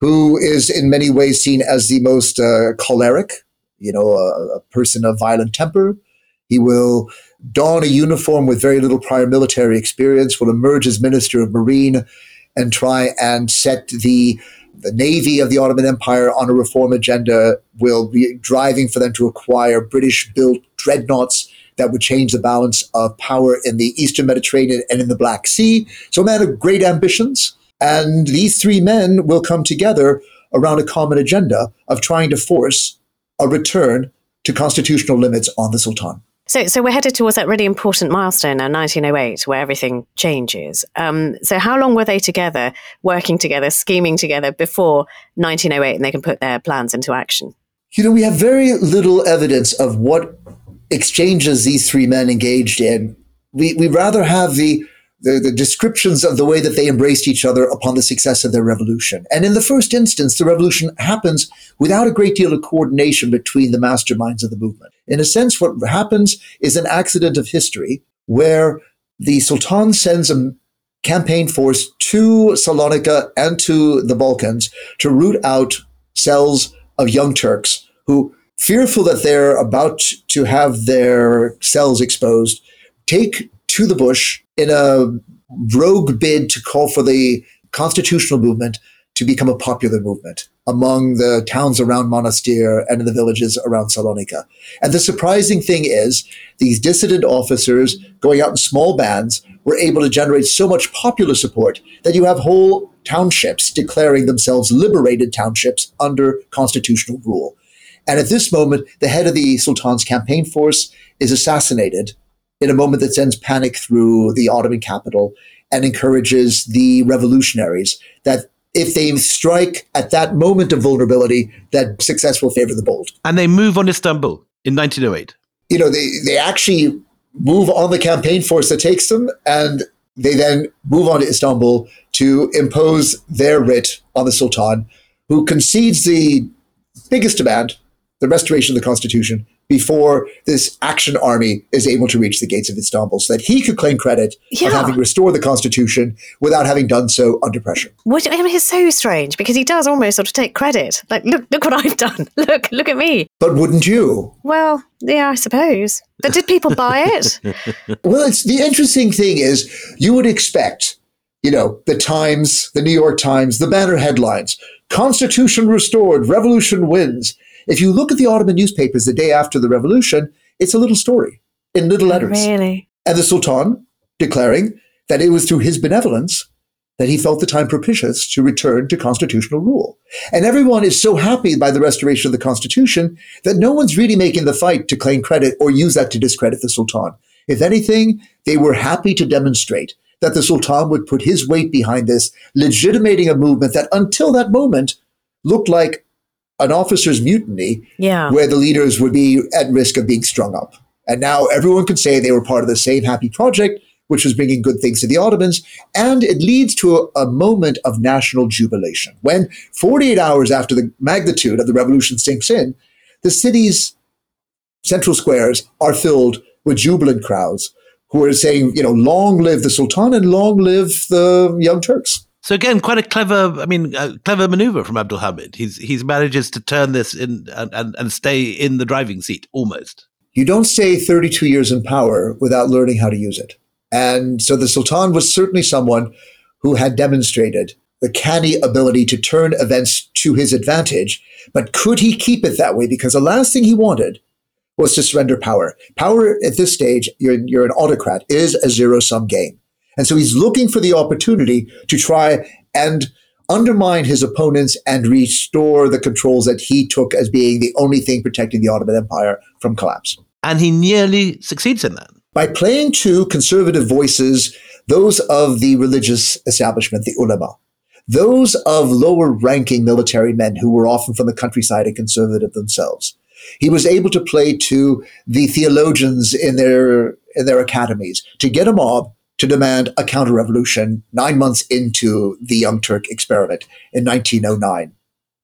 who is in many ways seen as the most uh, choleric, you know, a, a person of violent temper. He will don a uniform with very little prior military experience, will emerge as Minister of Marine and try and set the the navy of the Ottoman Empire on a reform agenda will be driving for them to acquire British built dreadnoughts that would change the balance of power in the Eastern Mediterranean and in the Black Sea. So, a man of great ambitions. And these three men will come together around a common agenda of trying to force a return to constitutional limits on the Sultan. So, so we're headed towards that really important milestone now, 1908, where everything changes. Um, so, how long were they together, working together, scheming together before 1908, and they can put their plans into action? You know, we have very little evidence of what exchanges these three men engaged in. We we rather have the the, the descriptions of the way that they embraced each other upon the success of their revolution. And in the first instance, the revolution happens without a great deal of coordination between the masterminds of the movement. In a sense, what happens is an accident of history where the Sultan sends a campaign force to Salonika and to the Balkans to root out cells of young Turks who, fearful that they're about to have their cells exposed, take to the bush in a rogue bid to call for the constitutional movement to become a popular movement among the towns around Monastir and in the villages around Salonika. And the surprising thing is, these dissident officers going out in small bands were able to generate so much popular support that you have whole townships declaring themselves liberated townships under constitutional rule. And at this moment, the head of the Sultan's campaign force is assassinated in a moment that sends panic through the Ottoman capital and encourages the revolutionaries that if they strike at that moment of vulnerability, that success will favor the bold. And they move on Istanbul in 1908. You know, they, they actually move on the campaign force that takes them, and they then move on to Istanbul to impose their writ on the Sultan, who concedes the biggest demand, the restoration of the constitution, before this action army is able to reach the gates of Istanbul so that he could claim credit yeah. of having restored the constitution without having done so under pressure. Which I mean, it's so strange because he does almost sort of take credit. Like, look, look what I've done. Look, look at me. But wouldn't you? Well, yeah, I suppose. But did people buy it? well, it's the interesting thing is you would expect, you know, the Times, the New York Times, the banner headlines, Constitution restored, revolution wins. If you look at the Ottoman newspapers the day after the revolution, it's a little story in little oh, letters. Really? And the Sultan declaring that it was through his benevolence that he felt the time propitious to return to constitutional rule. And everyone is so happy by the restoration of the constitution that no one's really making the fight to claim credit or use that to discredit the Sultan. If anything, they were happy to demonstrate that the Sultan would put his weight behind this, legitimating a movement that until that moment looked like an officer's mutiny yeah. where the leaders would be at risk of being strung up. And now everyone can say they were part of the same happy project, which was bringing good things to the Ottomans. And it leads to a, a moment of national jubilation. When 48 hours after the magnitude of the revolution sinks in, the cities central squares are filled with jubilant crowds who are saying, you know, long live the Sultan and long live the Young Turks. So again, quite a clever, I mean, clever maneuver from Abdul Hamid. He's he's manages to turn this in and, and, and stay in the driving seat almost. You don't stay 32 years in power without learning how to use it. And so the Sultan was certainly someone who had demonstrated the canny ability to turn events to his advantage. But could he keep it that way? Because the last thing he wanted was to surrender power. Power at this stage, you're, you're an autocrat, is a zero sum game. And so he's looking for the opportunity to try and undermine his opponents and restore the controls that he took as being the only thing protecting the Ottoman Empire from collapse. And he nearly succeeds in that. By playing to conservative voices, those of the religious establishment, the ulama, those of lower ranking military men who were often from the countryside and conservative themselves. He was able to play to the theologians in their in their academies to get a mob to demand a counter revolution nine months into the Young Turk experiment in 1909.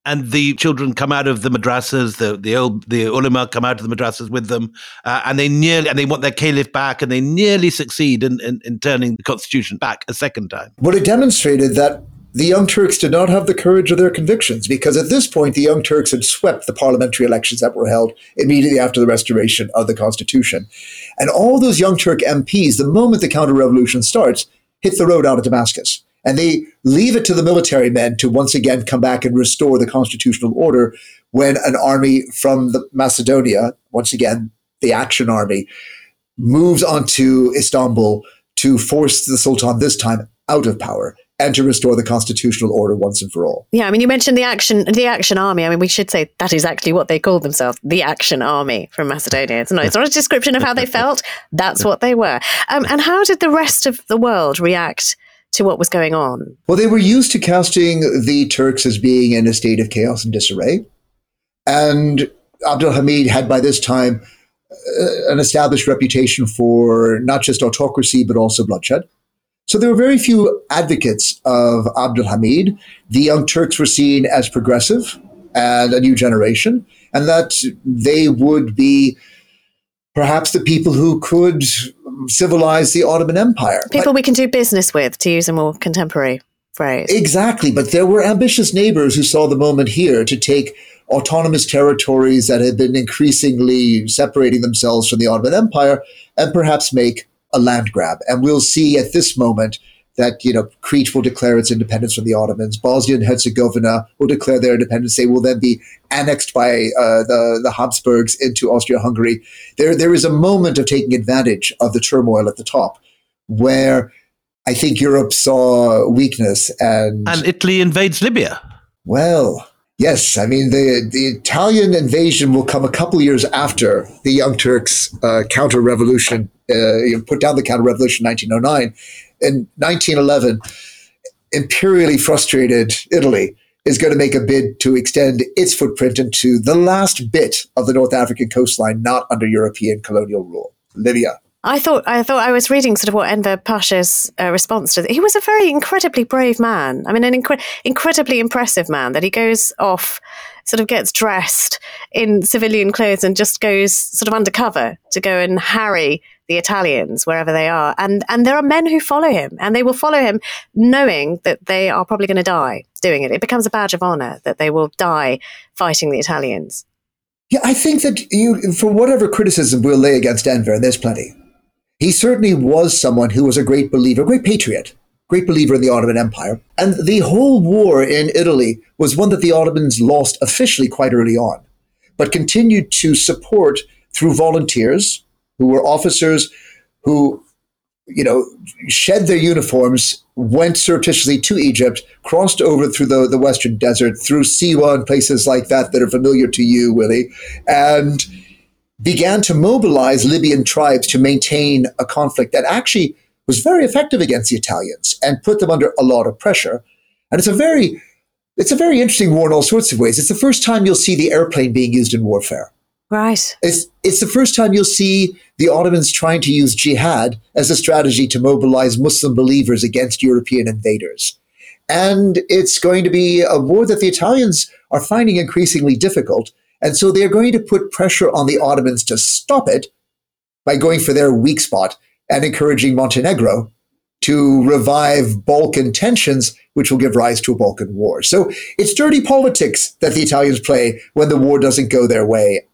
And the children come out of the madrasas, the the old the ulama come out of the madrasas with them, uh, and they nearly and they want their caliph back, and they nearly succeed in, in, in turning the constitution back a second time. Well, it demonstrated that the Young Turks did not have the courage of their convictions because at this point the Young Turks had swept the parliamentary elections that were held immediately after the restoration of the constitution. And all those Young Turk MPs, the moment the counter revolution starts, hit the road out of Damascus. And they leave it to the military men to once again come back and restore the constitutional order when an army from Macedonia, once again, the action army, moves onto Istanbul to force the Sultan this time out of power and to restore the constitutional order once and for all. Yeah, I mean, you mentioned the action, the action army. I mean, we should say that is actually what they called themselves, the action army from Macedonia. It's not, it's not a description of how they felt. That's what they were. Um, and how did the rest of the world react to what was going on? Well, they were used to casting the Turks as being in a state of chaos and disarray, and Abdul Hamid had by this time uh, an established reputation for not just autocracy but also bloodshed. So there were very few advocates of Abdul Hamid. The Young Turks were seen as progressive and a new generation, and that they would be perhaps the people who could civilize the Ottoman Empire. People but, we can do business with, to use a more contemporary phrase. Exactly. But there were ambitious neighbors who saw the moment here to take autonomous territories that had been increasingly separating themselves from the Ottoman Empire and perhaps make a land grab. And we'll see at this moment that you know Crete will declare its independence from the Ottomans. Bosnia and Herzegovina will declare their independence. They will then be annexed by uh, the the Habsburgs into Austria-Hungary. There there is a moment of taking advantage of the turmoil at the top, where I think Europe saw weakness and and Italy invades Libya. Well, Yes, I mean the the Italian invasion will come a couple years after the Young Turks' uh, counter revolution, uh, put down the counter revolution in 1909. In 1911, imperially frustrated Italy is going to make a bid to extend its footprint into the last bit of the North African coastline not under European colonial rule, Libya. I thought I thought I was reading sort of what Enver Pasha's uh, response to. He was a very incredibly brave man. I mean, an incre- incredibly impressive man that he goes off, sort of gets dressed in civilian clothes and just goes sort of undercover to go and harry the Italians wherever they are. And and there are men who follow him, and they will follow him knowing that they are probably going to die doing it. It becomes a badge of honor that they will die fighting the Italians. Yeah, I think that you, for whatever criticism we'll lay against Enver, and there's plenty, he certainly was someone who was a great believer, a great patriot, great believer in the Ottoman Empire. And the whole war in Italy was one that the Ottomans lost officially quite early on, but continued to support through volunteers who were officers who, you know, shed their uniforms, went surreptitiously to Egypt, crossed over through the, the Western Desert, through Siwa and places like that that are familiar to you, Willie, and began to mobilize Libyan tribes to maintain a conflict that actually was very effective against the Italians and put them under a lot of pressure. And it's a very it's a very interesting war in all sorts of ways. It's the first time you'll see the airplane being used in warfare. Right. It's it's the first time you'll see the Ottomans trying to use jihad as a strategy to mobilize Muslim believers against European invaders. And it's going to be a war that the Italians are finding increasingly difficult And so they're going to put pressure on the Ottomans to stop it by going for their weak spot and encouraging Montenegro to revive Balkan tensions, which will give rise to a Balkan war. So it's dirty politics that the Italians play when the war doesn't go their way.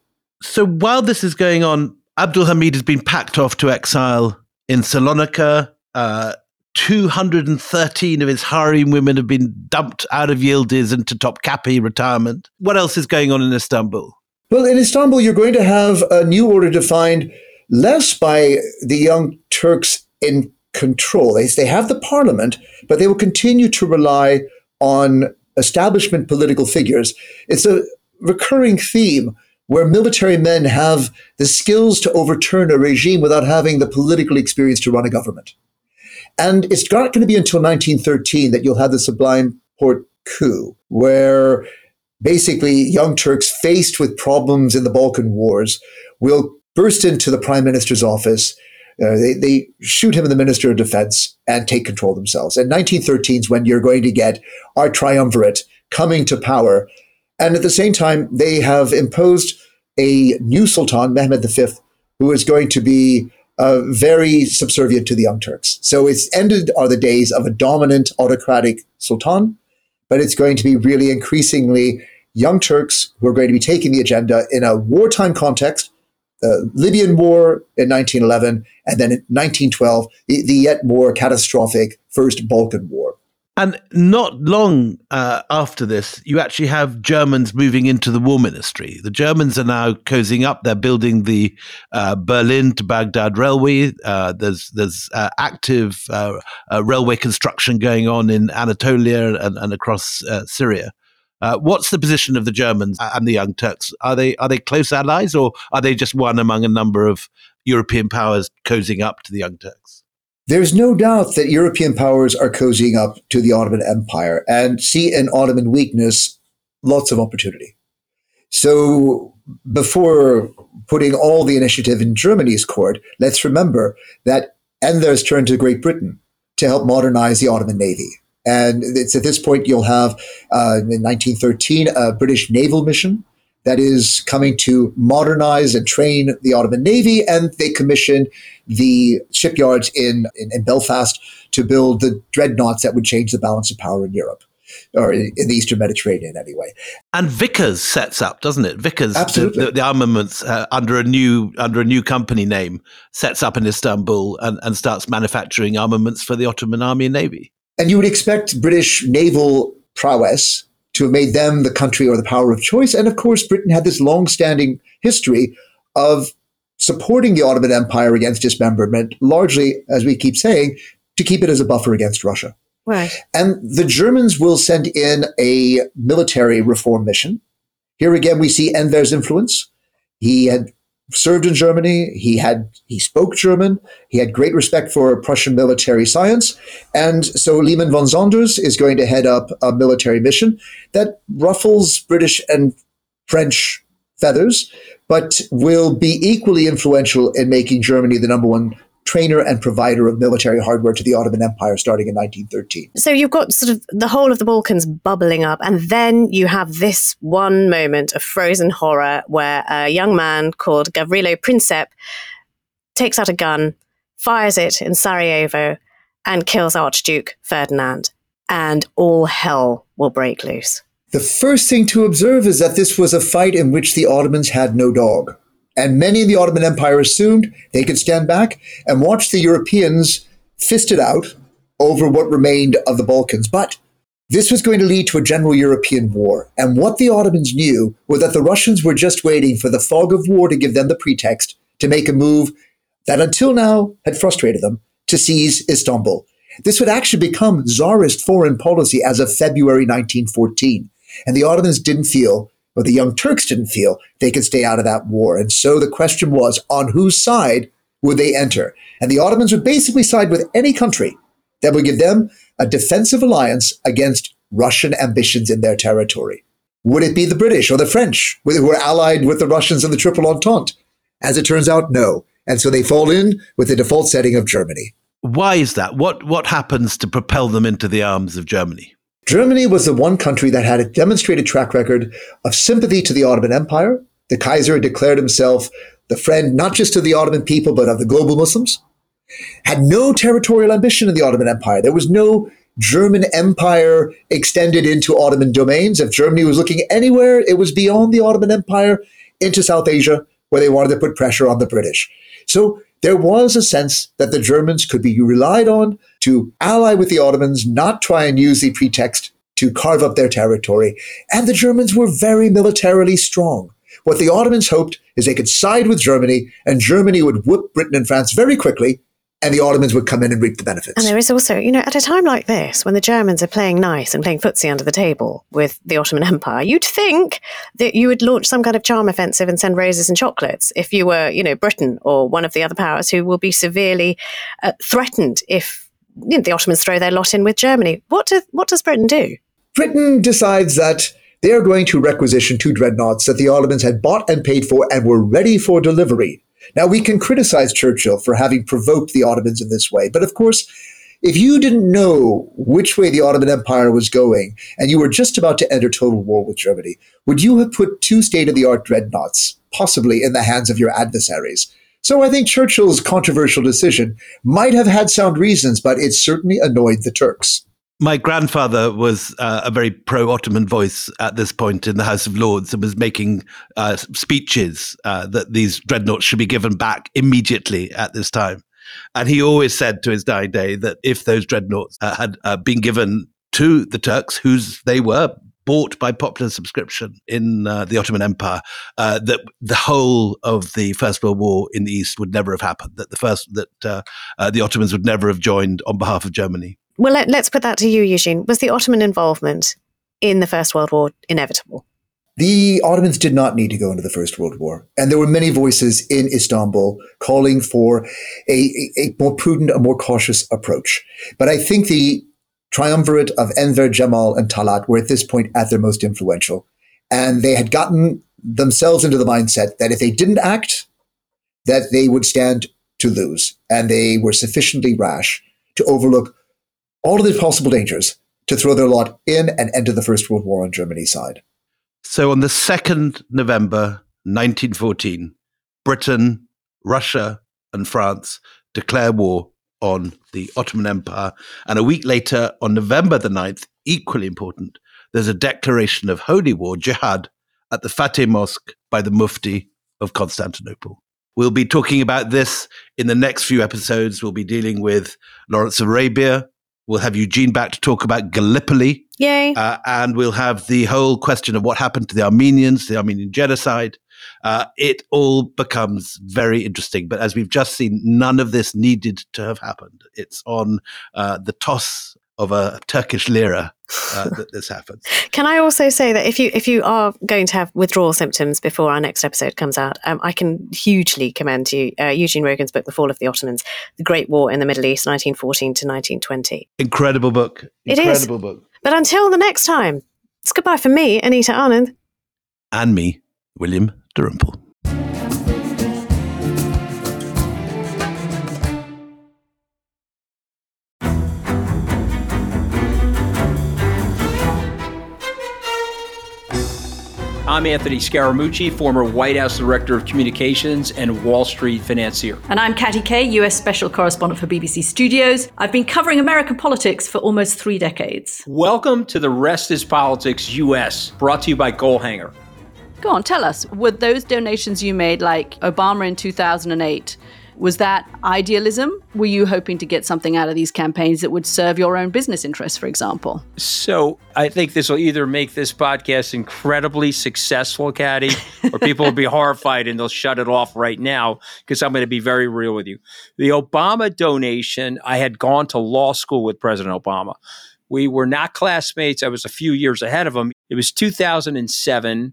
So while this is going on, Abdul Hamid has been packed off to exile in Salonika. Uh, 213 of his harem women have been dumped out of Yildiz into Topkapi retirement. What else is going on in Istanbul? Well, in Istanbul, you're going to have a new order defined less by the young Turks in control. They, they have the parliament, but they will continue to rely on establishment political figures. It's a recurring theme where military men have the skills to overturn a regime without having the political experience to run a government. And it's not going to be until 1913 that you'll have the Sublime Porte coup, where basically young Turks faced with problems in the Balkan wars will burst into the prime minister's office. Uh, they, they shoot him and the minister of defense and take control themselves. And 1913 is when you're going to get our triumvirate coming to power. And at the same time, they have imposed a new sultan, Mehmed V, who is going to be uh, very subservient to the Young Turks. So it's ended are the days of a dominant autocratic sultan, but it's going to be really increasingly Young Turks who are going to be taking the agenda in a wartime context. The Libyan War in 1911, and then in 1912, the, the yet more catastrophic First Balkan War. And not long uh, after this, you actually have Germans moving into the war ministry. The Germans are now cozying up. They're building the uh, Berlin to Baghdad railway. Uh, there's there's uh, active uh, uh, railway construction going on in Anatolia and, and across Syria. what's the position of the Germans and the Young Turks? Are they are they close allies, or are they just one among a number of European powers cozying up to the Young Turks? There's no doubt that European powers are cozying up to the Ottoman Empire and see in Ottoman weakness lots of opportunity. So before putting all the initiative in Germany's court, let's remember that Enver's turned to Great Britain to help modernize the Ottoman Navy. And it's at this point you'll have, uh, in 1913, a British naval mission that is coming to modernize and train the Ottoman Navy, and they commissioned the shipyards in, in, in, Belfast to build the dreadnoughts that would change the balance of power in Europe. Or in the Eastern Mediterranean, anyway. And Vickers sets up, doesn't it? Vickers, Absolutely. The, the armaments uh, under a new under a new company name, sets up in Istanbul and, and starts manufacturing armaments for the Ottoman Army and Navy. And you would expect British naval prowess to have made them the country or the power of choice. And of course, Britain had this long-standing history of supporting the Ottoman Empire against dismemberment, largely, as we keep saying, to keep it as a buffer against Russia. Right. And the Germans will send in a military reform mission. Here again, we see Enver's influence. He had served in Germany. He had he spoke German. He had great respect for Prussian military science, and so Liman von Sanders is going to head up a military mission that ruffles British and French feathers, but will be equally influential in making Germany the number one trainer and provider of military hardware to the Ottoman Empire starting in 1913. So you've got sort of the whole of the Balkans bubbling up, and then you have this one moment of frozen horror where a young man called Gavrilo Princip takes out a gun, fires it in Sarajevo, and kills Archduke Ferdinand, and all hell will break loose. The first thing to observe is that this was a fight in which the Ottomans had no dog. And many in the Ottoman Empire assumed they could stand back and watch the Europeans fist it out over what remained of the Balkans. But this was going to lead to a general European war. And what the Ottomans knew was that the Russians were just waiting for the fog of war to give them the pretext to make a move that until now had frustrated them to seize Istanbul. This would actually become czarist foreign policy as of February 1914. And the Ottomans didn't feel or the Young Turks didn't feel they could stay out of that war. And so the question was on whose side would they enter? And the Ottomans would basically side with any country that would give them a defensive alliance against Russian ambitions in their territory. Would it be the British or the French who were allied with the Russians in the Triple Entente? As it turns out, no. And so they fall in with the default setting of Germany. Why is that? What what happens to propel them into the arms of Germany? Germany was the one country that had a demonstrated track record of sympathy to the Ottoman Empire. The Kaiser declared himself the friend not just of the Ottoman people, but of the global Muslims. Had no territorial ambition in the Ottoman Empire. There was no German Empire extended into Ottoman domains. If Germany was looking anywhere, it was beyond the Ottoman Empire into South Asia, where they wanted to put pressure on the British. So there was a sense that the Germans could be relied on to ally with the Ottomans, not try and use the pretext to carve up their territory. And the Germans were very militarily strong. What the Ottomans hoped is they could side with Germany, and Germany would whoop Britain and France very quickly, and the Ottomans would come in and reap the benefits. And there is also, you know, at a time like this, when the Germans are playing nice and playing footsie under the table with the Ottoman Empire, you'd think that you would launch some kind of charm offensive and send roses and chocolates if you were, you know, Britain or one of the other powers who will be severely uh, threatened if you know, the Ottomans throw their lot in with Germany. What, do, what does Britain do? Britain decides that they are going to requisition two dreadnoughts that the Ottomans had bought and paid for and were ready for delivery. Now, we can criticize Churchill for having provoked the Ottomans in this way, but of course, if you didn't know which way the Ottoman Empire was going and you were just about to enter total war with Germany, would you have put two state of the art dreadnoughts possibly in the hands of your adversaries? So I think Churchill's controversial decision might have had sound reasons, but it certainly annoyed the Turks. My grandfather was uh, a very pro Ottoman voice at this point in the House of Lords and was making uh, speeches uh, that these dreadnoughts should be given back immediately at this time. And he always said to his dying day that if those dreadnoughts uh, had uh, been given to the Turks, whose they were, bought by popular subscription in uh, the Ottoman Empire, uh, that the whole of the First World War in the East would never have happened. That the first that uh, uh the Ottomans would never have joined on behalf of Germany. Well, let, us put that to you, Eugene. Was the Ottoman involvement in the First World War inevitable? The Ottomans did not need to go into the First World War. And there were many voices in Istanbul calling for a, a more prudent, a more cautious approach. But I think the triumvirate of Enver, Jamal, and Talat were at this point at their most influential. And they had gotten themselves into the mindset that if they didn't act, that they would stand to lose. And they were sufficiently rash to overlook all of the possible dangers to throw their lot in and enter the First World War on Germany's side. So on the 2nd November 1914, Britain, Russia, and France declare war on the Ottoman Empire. And a week later, on November the 9th, equally important, there's a declaration of holy war, jihad, at the Fatih Mosque by the Mufti of Constantinople. We'll be talking about this in the next few episodes. We'll be dealing with Lawrence of Arabia, We'll have Eugene back to talk about Gallipoli. Yay. Uh, and we'll have the whole question of what happened to the Armenians, the Armenian genocide. Uh, it all becomes very interesting. But as we've just seen, none of this needed to have happened. It's on uh, the toss of a Turkish lira uh, that this happens. Can I also say that if you if you are going to have withdrawal symptoms before our next episode comes out, um, I can hugely commend you uh, Eugene Rogan's book, The Fall of the Ottomans: The Great War in the Middle East, 1914 to 1920. Incredible book. Incredible book. But until the next time, it's goodbye for me, Anita Anand, and me, William Dalrymple. I'm Anthony Scaramucci, former White House Director of Communications and Wall Street financier. And I'm Katty Kay, US Special Correspondent for BBC Studios. I've been covering American politics for almost three decades. Welcome to The Rest is Politics US, brought to you by Goalhanger. Go on, tell us, were those donations you made, like Obama in 2008, was that idealism? Were you hoping to get something out of these campaigns that would serve your own business interests, for example? So I think this will either make this podcast incredibly successful, Katty, or people will be horrified and they'll shut it off right now because I'm going to be very real with you. The Obama donation, I had gone to law school with President Obama. We were not classmates. I was a few years ahead of him. It was 2007.